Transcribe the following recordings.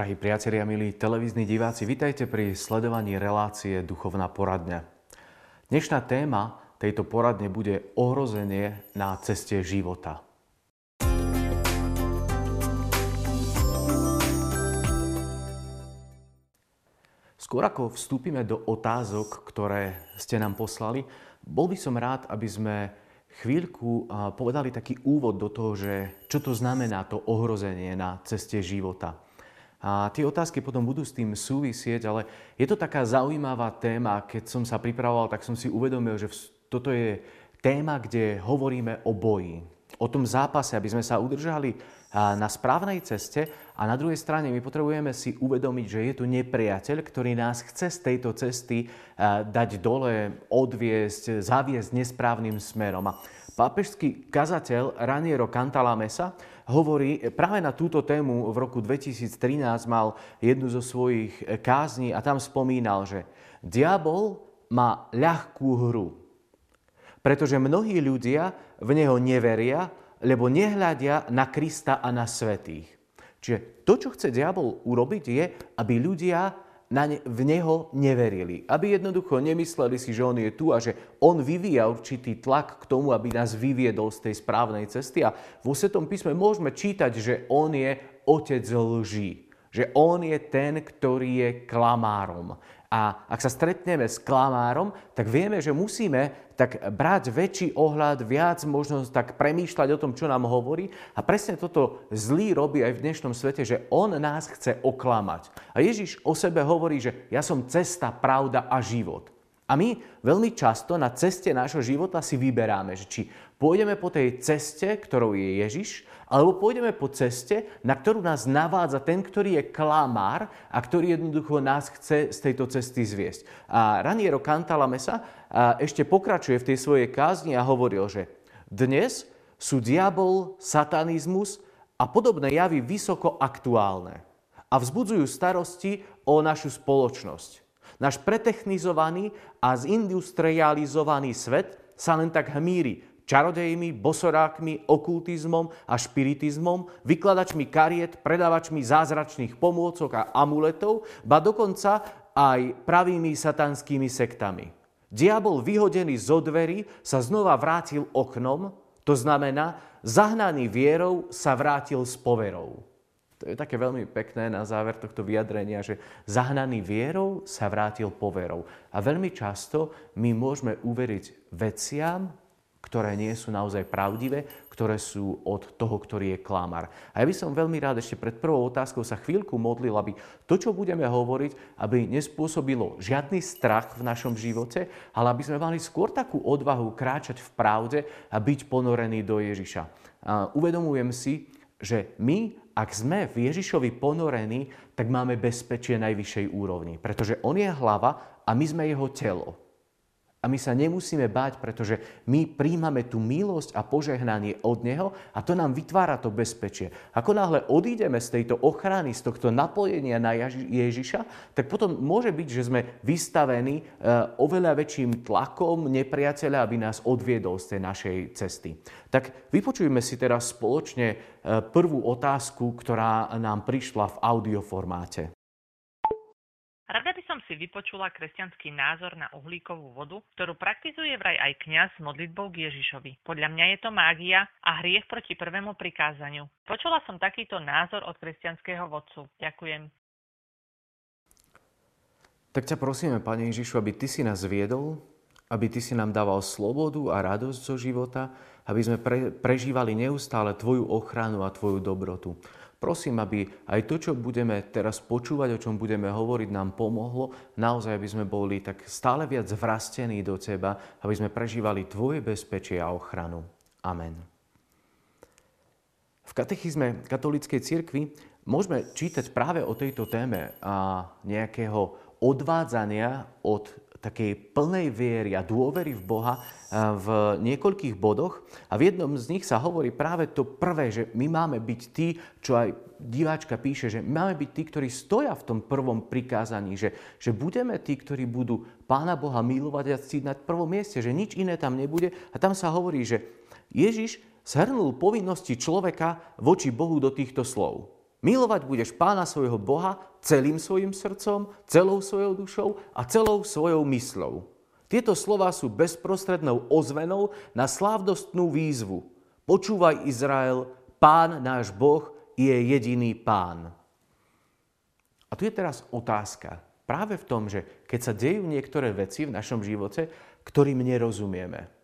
Drahí priatelia, milí televízni diváci, vitajte pri sledovaní relácie Duchovná poradňa. Dnešná téma tejto poradne bude ohrozenie na ceste života. Skôr ako vstúpime do otázok, ktoré ste nám poslali, bol by som rád, aby sme chvíľku povedali taký úvod do toho, že čo to znamená to ohrozenie na ceste života. A tie otázky potom budú s tým súvisieť, ale je to taká zaujímavá téma. Keď som sa pripravoval, tak som si uvedomil, že toto je téma, kde hovoríme o boji. O tom zápase, aby sme sa udržali na správnej ceste a na druhej strane my potrebujeme si uvedomiť, že je tu nepriateľ, ktorý nás chce z tejto cesty dať dole, odviesť, zaviesť nesprávnym smerom. A pápežský kazateľ Raniero Cantalamessa hovorí práve na túto tému v roku 2013 mal jednu zo svojich kázní a tam spomínal, že diabol má ľahkú hru, pretože mnohí ľudia v neho neveria, lebo nehľadia na Krista a na svetých. Čiže to, čo chce diabol urobiť, je, aby ľudia na ne, v Neho neverili. Aby jednoducho nemysleli si, že On je tu a že On vyvíja určitý tlak k tomu, aby nás vyviedol z tej správnej cesty. A vo Svetom písme môžeme čítať, že On je otec lží. Že On je ten, ktorý je klamárom. A ak sa stretneme s klamárom, tak vieme, že musíme tak brať väčší ohľad, viac možnosť tak premýšľať o tom, čo nám hovorí. A presne toto zlý robí aj v dnešnom svete, že on nás chce oklamať. A Ježiš o sebe hovorí, že ja som cesta, pravda a život. A my veľmi často na ceste nášho života si vyberáme, že či pôjdeme po tej ceste, ktorou je Ježiš, alebo pôjdeme po ceste, na ktorú nás navádza ten, ktorý je klamár a ktorý jednoducho nás chce z tejto cesty zviesť. A Raniero Cantalamessa ešte pokračuje v tej svojej kázni a hovoril, že dnes sú diabol, satanizmus a podobné javy vysoko aktuálne a vzbudzujú starosti o našu spoločnosť. Náš pretechnizovaný a zindustrializovaný svet sa len tak hmíri čarodejmi, bosorákmi, okultizmom a špiritizmom, vykladačmi kariet, predávačmi zázračných pomôcok a amuletov, ba dokonca aj pravými satanskými sektami. Diabol vyhodený zo dverí sa znova vrátil oknom, to znamená, zahnaný vierou sa vrátil s poverou. To je také veľmi pekné na záver tohto vyjadrenia, že zahnaný vierou sa vrátil poverou. A veľmi často my môžeme uveriť veciam, ktoré nie sú naozaj pravdivé, ktoré sú od toho, ktorý je klamár. A ja by som veľmi rád ešte pred prvou otázkou sa chvíľku modlil, aby to, čo budeme hovoriť, aby nespôsobilo žiadny strach v našom živote, ale aby sme mali skôr takú odvahu kráčať v pravde a byť ponorení do Ježiša. A uvedomujem si, že my ak sme v Ježišovi ponorení, tak máme bezpečie najvyššej úrovni. Pretože On je hlava a my sme jeho telo. A my sa nemusíme báť, pretože my príjmame tú milosť a požehnanie od Neho a to nám vytvára to bezpečie. Ako náhle odídeme z tejto ochrany, z tohto napojenia na Ježiša, tak potom môže byť, že sme vystavení e, oveľa väčším tlakom nepriateľa, aby nás odviedol z tej našej cesty. Tak vypočujme si teraz spoločne e, prvú otázku, ktorá nám prišla v audioformáte. Si vypočula kresťanský názor na uhlíkovú vodu, ktorú praktizuje vraj aj kňaz s modlitbou k Ježišovi. Podľa mňa je to mágia a hriech proti prvému prikázaniu. Počula som takýto názor od kresťanského vodcu. Ďakujem. Tak ťa prosíme, Pane Ježišu, aby Ty si nás viedol, aby Ty si nám dával slobodu a radosť zo života, aby sme pre, prežívali neustále Tvoju ochranu a Tvoju dobrotu. Prosím, aby aj to, čo budeme teraz počúvať, o čom budeme hovoriť, nám pomohlo. Naozaj, aby sme boli tak stále viac vrastení do Teba, aby sme prežívali Tvoje bezpečie a ochranu. Amen. V katechizme katolíckej cirkvi môžeme čítať práve o tejto téme a nejakého odvádzania od takej plnej viery a dôvery v Boha v niekoľkých bodoch. A v jednom z nich sa hovorí práve to prvé, že my máme byť tí, čo aj diváčka píše, že máme byť tí, ktorí stoja v tom prvom prikázaní, že, že budeme tí, ktorí budú Pána Boha milovať a cítiť na prvom mieste, že nič iné tam nebude. A tam sa hovorí, že Ježiš zhrnul povinnosti človeka voči Bohu do týchto slov. Milovať budeš pána svojho Boha celým svojim srdcom, celou svojou dušou a celou svojou myslou. Tieto slova sú bezprostrednou ozvenou na slávnostnú výzvu. Počúvaj Izrael, pán náš Boh je jediný pán. A tu je teraz otázka. Práve v tom, že keď sa dejú niektoré veci v našom živote, ktorým nerozumieme.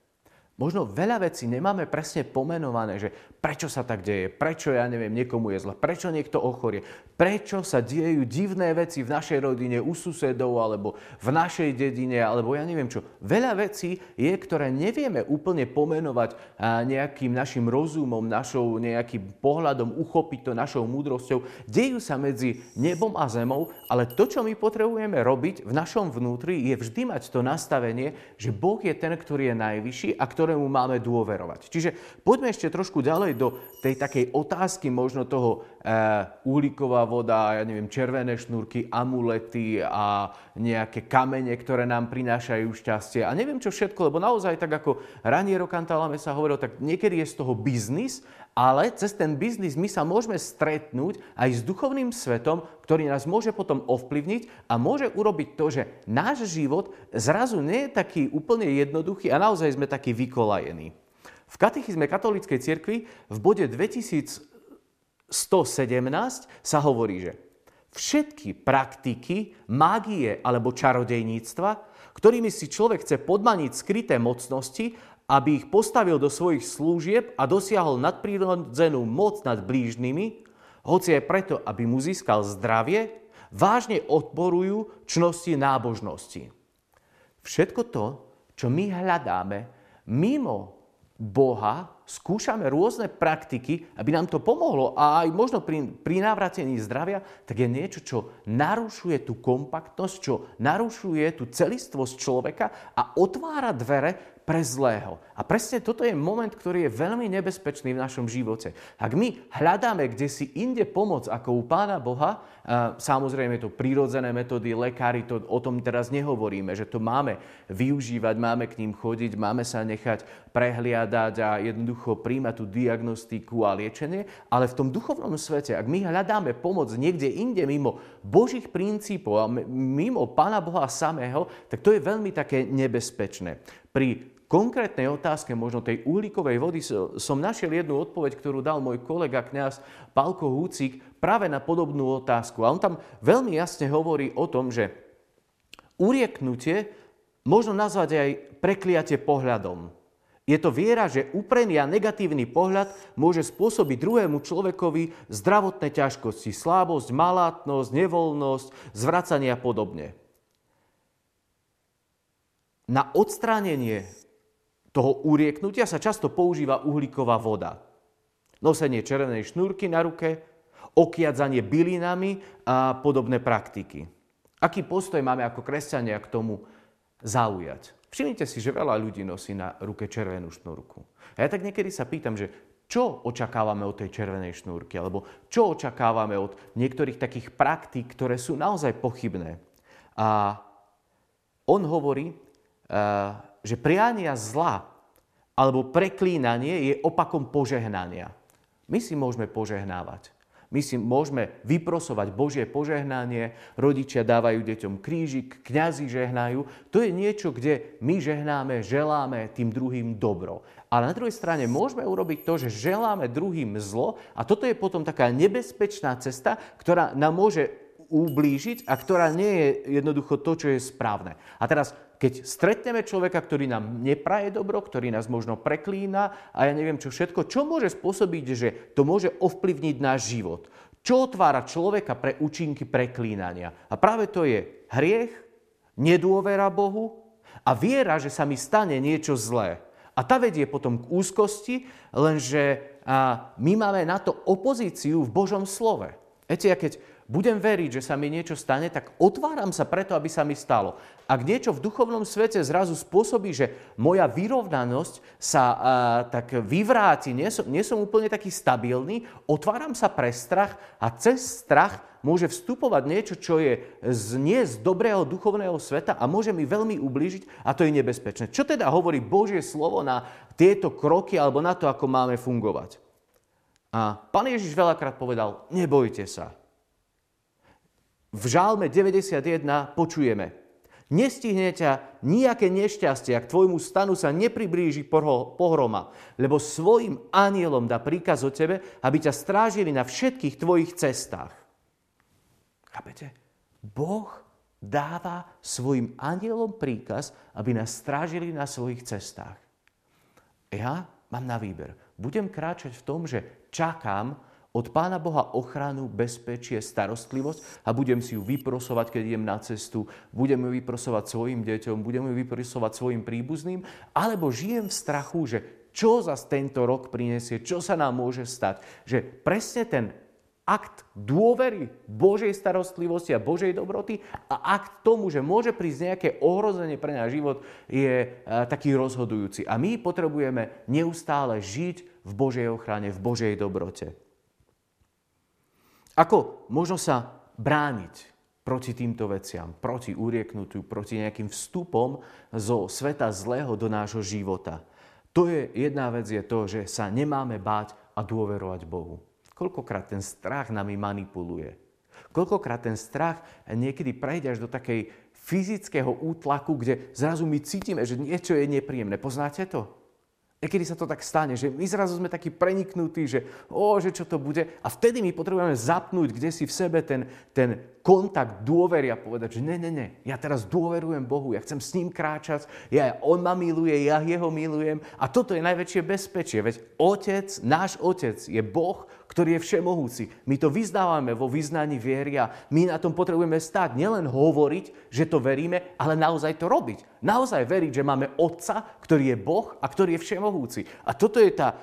Možno veľa vecí nemáme presne pomenované, že prečo sa tak deje, prečo, ja neviem, niekomu je zle, prečo niekto ochorie, prečo sa dejú divné veci v našej rodine, u susedov, alebo v našej dedine, alebo ja neviem čo. Veľa vecí je, ktoré nevieme úplne pomenovať nejakým našim rozumom, našou nejakým pohľadom, uchopiť to našou múdrosťou. Dejú sa medzi nebom a zemou, ale to, čo my potrebujeme robiť v našom vnútri, je vždy mať to nastavenie, že Boh je ten, ktorý je najvyšší a ktorý ktorému máme dôverovať. Čiže poďme ešte trošku ďalej do tej takej otázky možno toho uhlíková voda, ja neviem, červené šnúrky, amulety a nejaké kamene, ktoré nám prinášajú šťastie a neviem čo všetko, lebo naozaj tak ako Raniero Cantalame sa hovorilo, tak niekedy je z toho biznis, ale cez ten biznis my sa môžeme stretnúť aj s duchovným svetom, ktorý nás môže potom ovplyvniť a môže urobiť to, že náš život zrazu nie je taký úplne jednoduchý a naozaj sme takí vykolajení. V katechizme katolíckej cirkvi v bode 2117 sa hovorí, že všetky praktiky mágie alebo čarodejníctva, ktorými si človek chce podmaniť skryté mocnosti aby ich postavil do svojich služieb a dosiahol nadprirodzenú moc nad blížnymi, hoci aj preto, aby mu získal zdravie, vážne odporujú čnosti nábožnosti. Všetko to, čo my hľadáme mimo Boha, skúšame rôzne praktiky, aby nám to pomohlo a aj možno pri, pri návratení zdravia, tak je niečo, čo narušuje tú kompaktnosť, čo narušuje tú celistvosť človeka a otvára dvere pre zlého. A presne toto je moment, ktorý je veľmi nebezpečný v našom živote. Ak my hľadáme kde si inde pomoc ako u Pána Boha, samozrejme to prírodzené metódy, lekári, to o tom teraz nehovoríme, že to máme využívať, máme k ním chodiť, máme sa nechať prehliadať a jednoducho príjmať tú diagnostiku a liečenie, ale v tom duchovnom svete, ak my hľadáme pomoc niekde inde mimo Božích princípov a mimo Pána Boha samého, tak to je veľmi také nebezpečné. Pri konkrétnej otázke, možno tej uhlíkovej vody, som našiel jednu odpoveď, ktorú dal môj kolega kňaz Pálko Húcik práve na podobnú otázku. A on tam veľmi jasne hovorí o tom, že urieknutie možno nazvať aj prekliatie pohľadom. Je to viera, že uprený a negatívny pohľad môže spôsobiť druhému človekovi zdravotné ťažkosti, slábosť, malátnosť, nevoľnosť, zvracanie a podobne. Na odstránenie toho urieknutia sa často používa uhlíková voda. Nosenie červenej šnúrky na ruke, okiadzanie bylinami a podobné praktiky. Aký postoj máme ako kresťania k tomu zaujať? Všimnite si, že veľa ľudí nosí na ruke červenú šnúrku. A ja tak niekedy sa pýtam, že čo očakávame od tej červenej šnúrky, alebo čo očakávame od niektorých takých praktík, ktoré sú naozaj pochybné. A on hovorí, že priania zla alebo preklínanie je opakom požehnania. My si môžeme požehnávať. My si môžeme vyprosovať Božie požehnanie, rodičia dávajú deťom krížik, kňazi žehnajú. To je niečo, kde my žehnáme, želáme tým druhým dobro. Ale na druhej strane môžeme urobiť to, že želáme druhým zlo a toto je potom taká nebezpečná cesta, ktorá nám môže ublížiť a ktorá nie je jednoducho to, čo je správne. A teraz keď stretneme človeka, ktorý nám nepraje dobro, ktorý nás možno preklína a ja neviem čo všetko, čo môže spôsobiť, že to môže ovplyvniť náš život? Čo otvára človeka pre účinky preklínania? A práve to je hriech, nedôvera Bohu a viera, že sa mi stane niečo zlé. A tá vedie potom k úzkosti, lenže my máme na to opozíciu v Božom slove. Viete, keď budem veriť, že sa mi niečo stane, tak otváram sa preto, aby sa mi stalo. Ak niečo v duchovnom svete zrazu spôsobí, že moja vyrovnanosť sa a, tak vyvráti, nie som, nie som úplne taký stabilný, otváram sa pre strach a cez strach môže vstupovať niečo, čo je z, nie z dobrého duchovného sveta a môže mi veľmi ublížiť a to je nebezpečné. Čo teda hovorí Božie slovo na tieto kroky alebo na to, ako máme fungovať? A pán Ježiš veľakrát povedal, nebojte sa. V žálme 91 počujeme, nestihne ťa nejaké nešťastie, ak tvojmu stanu sa nepriblíži pohroma, lebo svojim anielom dá príkaz o tebe, aby ťa strážili na všetkých tvojich cestách. Chápete? Boh dáva svojim anielom príkaz, aby nás strážili na svojich cestách. Ja mám na výber. Budem kráčať v tom, že čakám od Pána Boha ochranu, bezpečie, starostlivosť a budem si ju vyprosovať, keď idem na cestu, budem ju vyprosovať svojim deťom, budem ju vyprosovať svojim príbuzným, alebo žijem v strachu, že čo za tento rok prinesie, čo sa nám môže stať. Že presne ten akt dôvery Božej starostlivosti a Božej dobroty a akt tomu, že môže prísť nejaké ohrozenie pre náš život, je taký rozhodujúci. A my potrebujeme neustále žiť v Božej ochrane, v Božej dobrote. Ako možno sa brániť proti týmto veciam, proti urieknutiu, proti nejakým vstupom zo sveta zlého do nášho života. To je jedna vec, je to, že sa nemáme báť a dôverovať Bohu. Koľkokrát ten strach nami manipuluje. Koľkokrát ten strach niekedy prejde až do takej fyzického útlaku, kde zrazu my cítime, že niečo je nepríjemné. Poznáte to? Niekedy sa to tak stane, že my zrazu sme takí preniknutí, že o, že čo to bude. A vtedy my potrebujeme zapnúť kde si v sebe ten, ten kontakt dôvery a povedať, že ne, ne, ne, ja teraz dôverujem Bohu, ja chcem s ním kráčať, ja, on ma miluje, ja jeho milujem a toto je najväčšie bezpečie, veď Otec, náš Otec je Boh, ktorý je všemohúci. My to vyznávame vo vyznaní viery a my na tom potrebujeme stáť, nielen hovoriť, že to veríme, ale naozaj to robiť. Naozaj veriť, že máme Otca, ktorý je Boh a ktorý je všemohúci. A toto je tá,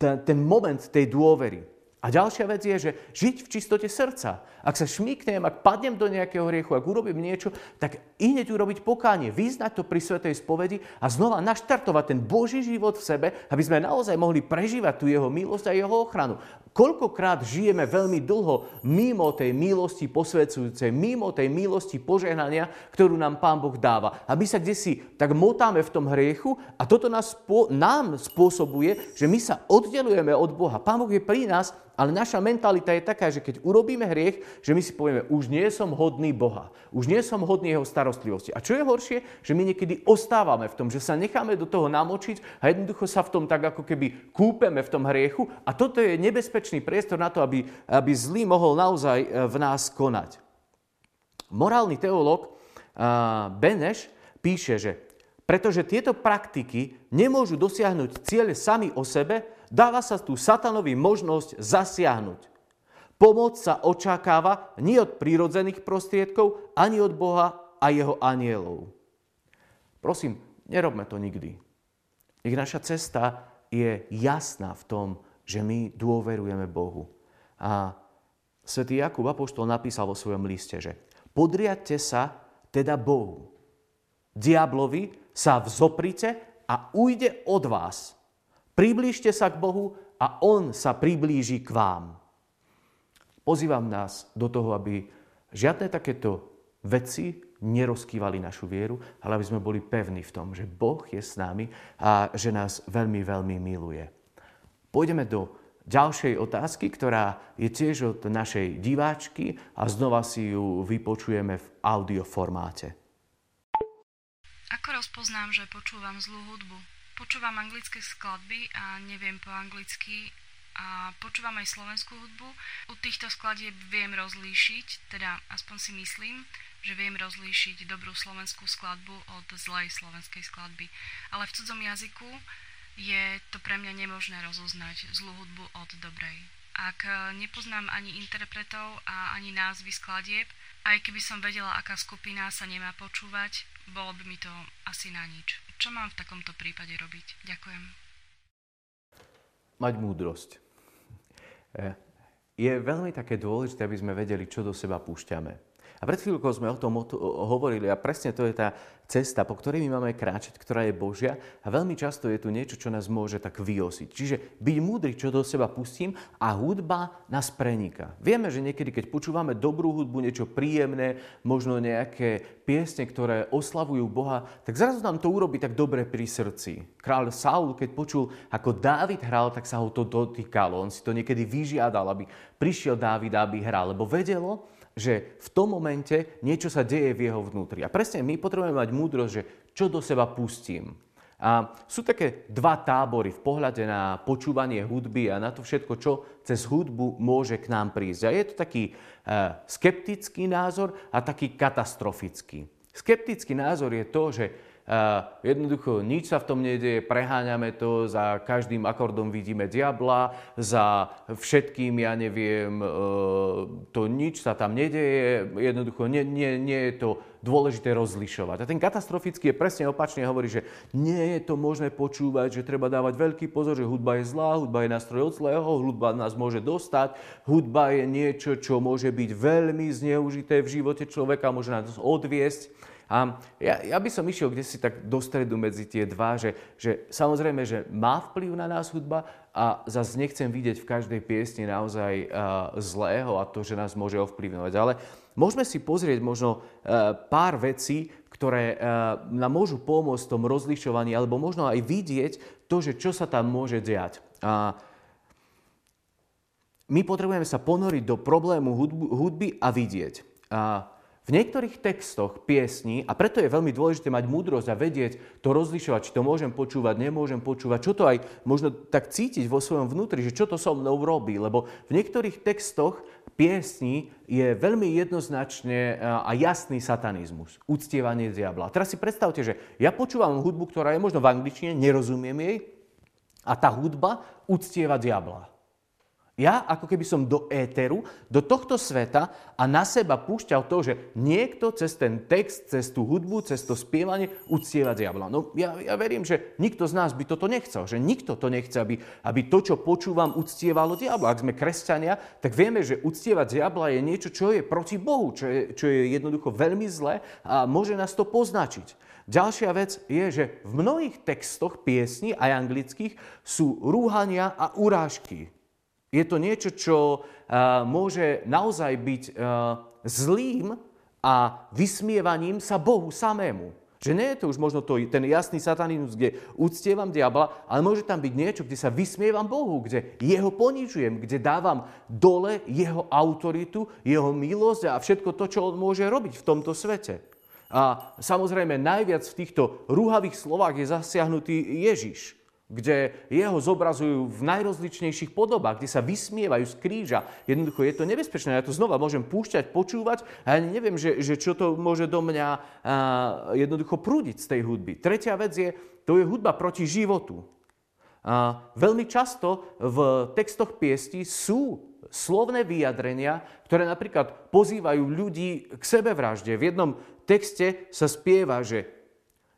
tá, ten moment tej dôvery. A ďalšia vec je, že žiť v čistote srdca. Ak sa šmíknem, ak padnem do nejakého hriechu, ak urobím niečo, tak hneď urobiť pokánie, vyznať to pri svetej spovedi a znova naštartovať ten Boží život v sebe, aby sme naozaj mohli prežívať tú jeho milosť a jeho ochranu. Koľkokrát žijeme veľmi dlho mimo tej milosti posvedzujúcej, mimo tej milosti požehnania, ktorú nám Pán Boh dáva. A my sa si tak motáme v tom hriechu a toto nás, nám spôsobuje, že my sa oddelujeme od Boha. Pán Boh je pri nás ale naša mentalita je taká, že keď urobíme hriech, že my si povieme, už nie som hodný Boha, už nie som hodný Jeho starostlivosti. A čo je horšie, že my niekedy ostávame v tom, že sa necháme do toho namočiť a jednoducho sa v tom tak ako keby kúpeme v tom hriechu a toto je nebezpečný priestor na to, aby, aby zlý mohol naozaj e, v nás konať. Morálny teológ Beneš píše, že pretože tieto praktiky nemôžu dosiahnuť cieľ sami o sebe, dáva sa tu satanovi možnosť zasiahnuť. Pomoc sa očakáva nie od prírodzených prostriedkov, ani od Boha a jeho anielov. Prosím, nerobme to nikdy. Nech naša cesta je jasná v tom, že my dôverujeme Bohu. A svätý Jakub Apoštol napísal vo svojom liste, že podriadte sa teda Bohu. Diablovi sa vzoprite a ujde od vás. Priblížte sa k Bohu a On sa priblíži k vám. Pozývam nás do toho, aby žiadne takéto veci nerozkývali našu vieru, ale aby sme boli pevní v tom, že Boh je s nami a že nás veľmi, veľmi miluje. Pôjdeme do ďalšej otázky, ktorá je tiež od našej diváčky a znova si ju vypočujeme v audioformáte. Ako rozpoznám, že počúvam zlú hudbu? počúvam anglické skladby a neviem po anglicky a počúvam aj slovenskú hudbu. U týchto skladieb viem rozlíšiť, teda aspoň si myslím, že viem rozlíšiť dobrú slovenskú skladbu od zlej slovenskej skladby. Ale v cudzom jazyku je to pre mňa nemožné rozoznať zlú hudbu od dobrej. Ak nepoznám ani interpretov a ani názvy skladieb, aj keby som vedela, aká skupina sa nemá počúvať, bolo by mi to asi na nič. Čo mám v takomto prípade robiť? Ďakujem. Mať múdrosť. E, je veľmi také dôležité, aby sme vedeli, čo do seba púšťame. A pred chvíľkou sme o tom hovorili a presne to je tá cesta, po ktorej my máme kráčať, ktorá je Božia a veľmi často je tu niečo, čo nás môže tak vyosiť. Čiže byť múdry, čo do seba pustím a hudba nás preniká. Vieme, že niekedy, keď počúvame dobrú hudbu, niečo príjemné, možno nejaké piesne, ktoré oslavujú Boha, tak zrazu nám to urobí tak dobre pri srdci. Král Saul, keď počul, ako Dávid hral, tak sa ho to dotýkalo. On si to niekedy vyžiadal, aby prišiel Dávid, aby hral, lebo vedelo, že v tom momente niečo sa deje v jeho vnútri. A presne my potrebujeme mať múdrosť, že čo do seba pustím. A sú také dva tábory v pohľade na počúvanie hudby a na to všetko, čo cez hudbu môže k nám prísť. A je to taký uh, skeptický názor a taký katastrofický. Skeptický názor je to, že jednoducho nič sa v tom nedieje, preháňame to, za každým akordom vidíme diabla, za všetkým, ja neviem, e, to nič sa tam nedieje, jednoducho nie, nie, nie je to dôležité rozlišovať. A ten katastrofický je presne opačne, hovorí, že nie je to možné počúvať, že treba dávať veľký pozor, že hudba je zlá, hudba je nástroj od zlého, hudba nás môže dostať, hudba je niečo, čo môže byť veľmi zneužité v živote človeka, môže nás odviesť. A ja, ja by som išiel kde si tak do stredu medzi tie dva, že, že samozrejme, že má vplyv na nás hudba a zase nechcem vidieť v každej piesni naozaj uh, zlého a to, že nás môže ovplyvňovať. Ale môžeme si pozrieť možno uh, pár vecí, ktoré uh, nám môžu pomôcť v tom rozlišovaní, alebo možno aj vidieť to, že čo sa tam môže diať. A my potrebujeme sa ponoriť do problému hudby a vidieť. A v niektorých textoch piesní, a preto je veľmi dôležité mať múdrosť a vedieť to rozlišovať, či to môžem počúvať, nemôžem počúvať, čo to aj možno tak cítiť vo svojom vnútri, že čo to so mnou robí. Lebo v niektorých textoch piesní je veľmi jednoznačne a jasný satanizmus, uctievanie diabla. Teraz si predstavte, že ja počúvam hudbu, ktorá je možno v angličtine, nerozumiem jej, a tá hudba uctieva diabla. Ja ako keby som do éteru, do tohto sveta a na seba púšťal to, že niekto cez ten text, cez tú hudbu, cez to spievanie uctieva diabla. No ja, ja verím, že nikto z nás by toto nechcel, že nikto to nechce, aby, aby to, čo počúvam, uctievalo diabla. Ak sme kresťania, tak vieme, že uctievať diabla je niečo, čo je proti Bohu, čo je, čo je jednoducho veľmi zlé a môže nás to poznačiť. Ďalšia vec je, že v mnohých textoch piesní, aj anglických, sú rúhania a urážky. Je to niečo, čo uh, môže naozaj byť uh, zlým a vysmievaním sa Bohu samému. Že nie je to už možno to, ten jasný satanizmus, kde uctievam diabla, ale môže tam byť niečo, kde sa vysmievam Bohu, kde jeho ponižujem, kde dávam dole jeho autoritu, jeho milosť a všetko to, čo on môže robiť v tomto svete. A samozrejme najviac v týchto rúhavých slovách je zasiahnutý Ježiš kde jeho zobrazujú v najrozličnejších podobách, kde sa vysmievajú z kríža. Jednoducho je to nebezpečné. Ja to znova môžem púšťať, počúvať a ja neviem, že, že čo to môže do mňa a, jednoducho prúdiť z tej hudby. Tretia vec je, to je hudba proti životu. A veľmi často v textoch piesti sú slovné vyjadrenia, ktoré napríklad pozývajú ľudí k sebevražde. V jednom texte sa spieva, že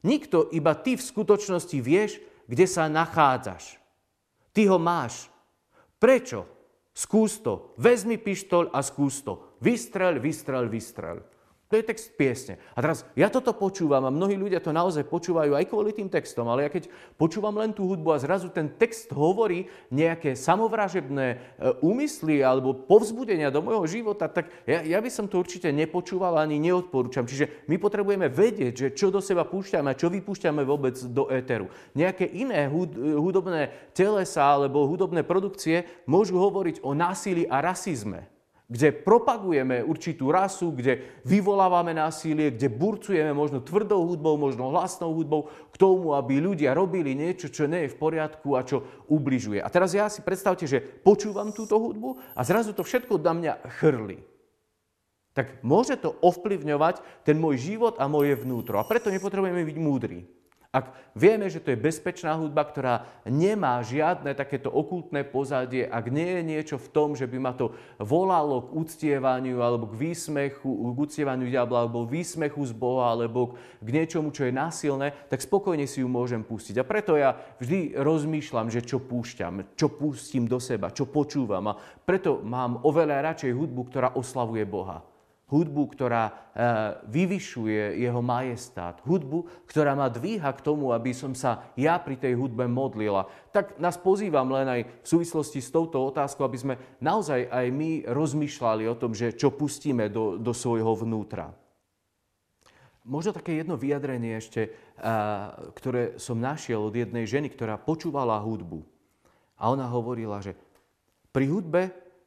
nikto, iba ty v skutočnosti vieš, kde sa nachádzaš. Ty ho máš. Prečo? Skús to. Vezmi pištol a skús to. Vystrel, vystrel, vystrel. To je text piesne. A teraz ja toto počúvam a mnohí ľudia to naozaj počúvajú aj kvôli tým textom, ale ja keď počúvam len tú hudbu a zrazu ten text hovorí nejaké samovražebné e, úmysly alebo povzbudenia do môjho života, tak ja, ja by som to určite nepočúval ani neodporúčam. Čiže my potrebujeme vedieť, že čo do seba púšťame a čo vypúšťame vôbec do éteru. Nejaké iné hud, hudobné telesa alebo hudobné produkcie môžu hovoriť o násilí a rasizme kde propagujeme určitú rasu, kde vyvolávame násilie, kde burcujeme možno tvrdou hudbou, možno hlasnou hudbou k tomu, aby ľudia robili niečo, čo nie je v poriadku a čo ubližuje. A teraz ja si predstavte, že počúvam túto hudbu a zrazu to všetko na mňa chrli. Tak môže to ovplyvňovať ten môj život a moje vnútro. A preto nepotrebujeme byť múdri. Ak vieme, že to je bezpečná hudba, ktorá nemá žiadne takéto okultné pozadie, ak nie je niečo v tom, že by ma to volalo k uctievaniu alebo k výsmechu, k uctievaniu diabla alebo výsmechu z Boha alebo k niečomu, čo je násilné, tak spokojne si ju môžem pustiť. A preto ja vždy rozmýšľam, že čo púšťam, čo pustím do seba, čo počúvam. A preto mám oveľa radšej hudbu, ktorá oslavuje Boha. Hudbu, ktorá e, vyvyšuje jeho majestát, hudbu, ktorá ma dvíha k tomu, aby som sa ja pri tej hudbe modlila. Tak nás pozývam len aj v súvislosti s touto otázkou, aby sme naozaj aj my rozmýšľali o tom, že čo pustíme do, do svojho vnútra. Možno také jedno vyjadrenie ešte, ktoré som našiel od jednej ženy, ktorá počúvala hudbu. A ona hovorila, že pri hudbe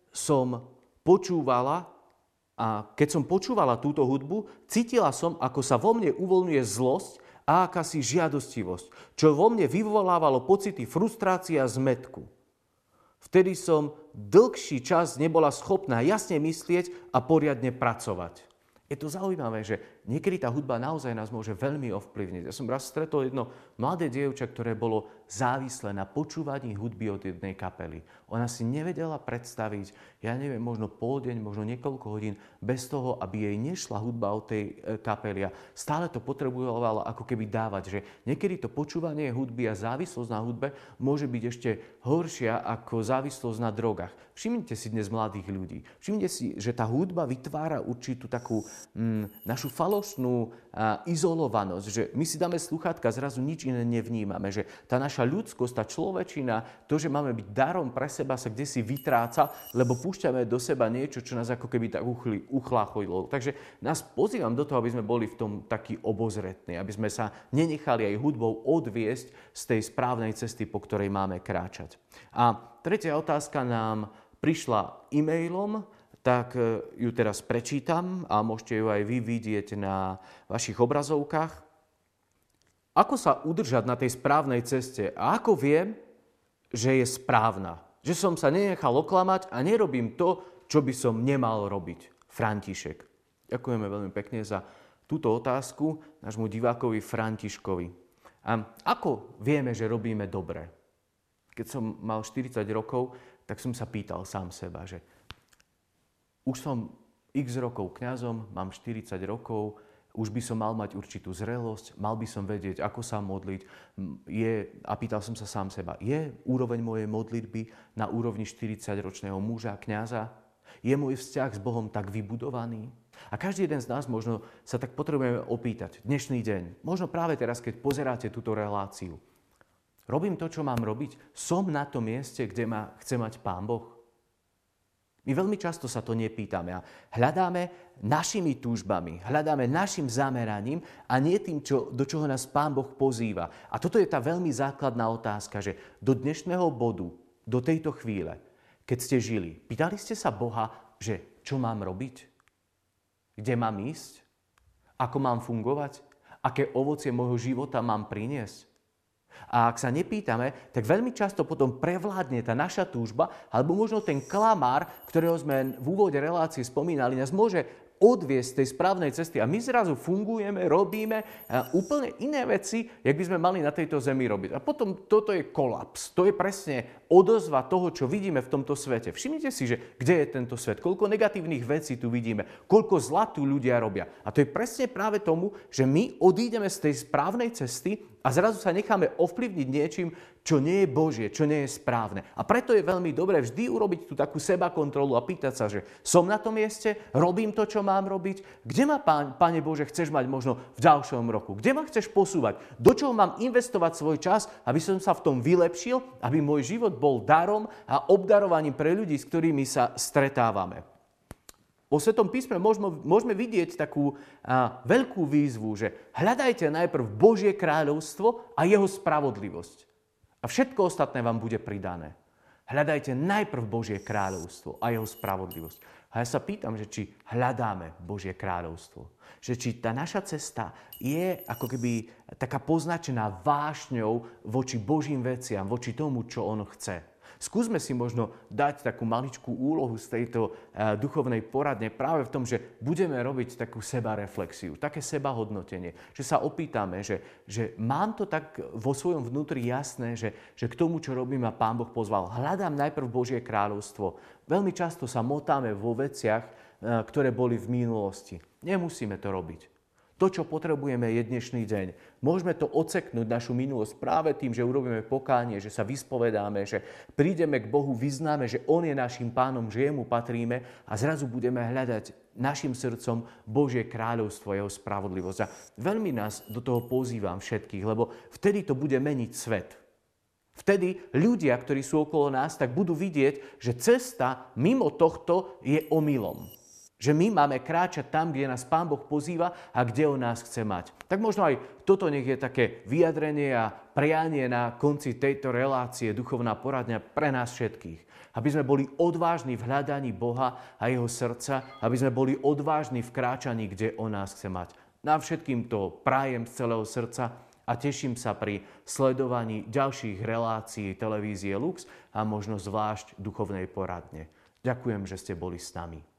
som počúvala a keď som počúvala túto hudbu, cítila som, ako sa vo mne uvoľňuje zlosť a akási žiadostivosť, čo vo mne vyvolávalo pocity frustrácie a zmetku. Vtedy som dlhší čas nebola schopná jasne myslieť a poriadne pracovať. Je to zaujímavé, že niekedy tá hudba naozaj nás môže veľmi ovplyvniť. Ja som raz stretol jedno mladé dievča, ktoré bolo závislé na počúvaní hudby od jednej kapely. Ona si nevedela predstaviť, ja neviem, možno pol deň, možno niekoľko hodín bez toho, aby jej nešla hudba od tej e, kapely. A stále to potrebovala ako keby dávať, že niekedy to počúvanie hudby a závislosť na hudbe môže byť ešte horšia ako závislosť na drogách. Všimnite si dnes mladých ľudí. Všimnite si, že tá hudba vytvára určitú takú mm, našu falošnú izolovanosť, že my si dáme sluchátka, zrazu nič iné nevnímame, že tá naša ľudskosť, tá človečina, to, že máme byť darom pre seba, sa kde si vytráca, lebo púšťame do seba niečo, čo nás ako keby tak uchli, uchláchojilo. Takže nás pozývam do toho, aby sme boli v tom takí obozretní, aby sme sa nenechali aj hudbou odviesť z tej správnej cesty, po ktorej máme kráčať. A tretia otázka nám prišla e-mailom tak e, ju teraz prečítam a môžete ju aj vy vidieť na vašich obrazovkách. Ako sa udržať na tej správnej ceste a ako viem, že je správna? Že som sa nenechal oklamať a nerobím to, čo by som nemal robiť. František. Ďakujeme veľmi pekne za túto otázku nášmu divákovi Františkovi. A ako vieme, že robíme dobre? Keď som mal 40 rokov, tak som sa pýtal sám seba, že už som x rokov kňazom, mám 40 rokov, už by som mal mať určitú zrelosť, mal by som vedieť, ako sa modliť. Je, a pýtal som sa sám seba, je úroveň mojej modlitby na úrovni 40-ročného muža, kňaza? Je môj vzťah s Bohom tak vybudovaný? A každý jeden z nás možno sa tak potrebujeme opýtať dnešný deň, možno práve teraz, keď pozeráte túto reláciu. Robím to, čo mám robiť? Som na tom mieste, kde ma chce mať Pán Boh? My veľmi často sa to nepýtame a hľadáme našimi túžbami, hľadáme našim zameraním a nie tým, čo, do čoho nás Pán Boh pozýva. A toto je tá veľmi základná otázka, že do dnešného bodu, do tejto chvíle, keď ste žili, pýtali ste sa Boha, že čo mám robiť? Kde mám ísť? Ako mám fungovať? Aké ovocie môjho života mám priniesť? A ak sa nepýtame, tak veľmi často potom prevládne tá naša túžba, alebo možno ten klamár, ktorého sme v úvode relácie spomínali, nás môže odviesť tej správnej cesty. A my zrazu fungujeme, robíme úplne iné veci, jak by sme mali na tejto zemi robiť. A potom toto je kolaps. To je presne odozva toho, čo vidíme v tomto svete. Všimnite si, že kde je tento svet, koľko negatívnych vecí tu vidíme, koľko zla tu ľudia robia. A to je presne práve tomu, že my odídeme z tej správnej cesty a zrazu sa necháme ovplyvniť niečím, čo nie je Božie, čo nie je správne. A preto je veľmi dobré vždy urobiť tú takú seba kontrolu a pýtať sa, že som na tom mieste, robím to, čo mám robiť, kde ma, pán, Pane Bože, chceš mať možno v ďalšom roku, kde ma chceš posúvať, do čoho mám investovať svoj čas, aby som sa v tom vylepšil, aby môj život bol darom a obdarovaním pre ľudí, s ktorými sa stretávame. Po Svetom písme môžeme, môžeme vidieť takú a, veľkú výzvu, že hľadajte najprv Božie kráľovstvo a jeho spravodlivosť. A všetko ostatné vám bude pridané. Hľadajte najprv Božie kráľovstvo a jeho spravodlivosť. A ja sa pýtam, že či hľadáme Božie kráľovstvo. Že či tá naša cesta je ako keby taká poznačená vášňou voči Božím veciam, voči tomu, čo On chce. Skúsme si možno dať takú maličkú úlohu z tejto uh, duchovnej poradne práve v tom, že budeme robiť takú sebareflexiu, také sebahodnotenie, že sa opýtame, že, že mám to tak vo svojom vnútri jasné, že, že k tomu, čo robím, ma Pán Boh pozval. Hľadám najprv Božie kráľovstvo. Veľmi často sa motáme vo veciach, uh, ktoré boli v minulosti. Nemusíme to robiť. To, čo potrebujeme, je dnešný deň. Môžeme to oceknúť našu minulosť práve tým, že urobíme pokánie, že sa vyspovedáme, že prídeme k Bohu, vyznáme, že On je našim pánom, že jemu patríme a zrazu budeme hľadať našim srdcom Božie kráľovstvo, jeho spravodlivosť. A veľmi nás do toho pozývam všetkých, lebo vtedy to bude meniť svet. Vtedy ľudia, ktorí sú okolo nás, tak budú vidieť, že cesta mimo tohto je omylom. Že my máme kráčať tam, kde nás Pán Boh pozýva a kde On nás chce mať. Tak možno aj toto nech je také vyjadrenie a prianie na konci tejto relácie Duchovná poradňa pre nás všetkých. Aby sme boli odvážni v hľadaní Boha a Jeho srdca, aby sme boli odvážni v kráčaní, kde On nás chce mať. Nám všetkým to prajem z celého srdca a teším sa pri sledovaní ďalších relácií televízie Lux a možno zvlášť duchovnej poradne. Ďakujem, že ste boli s nami.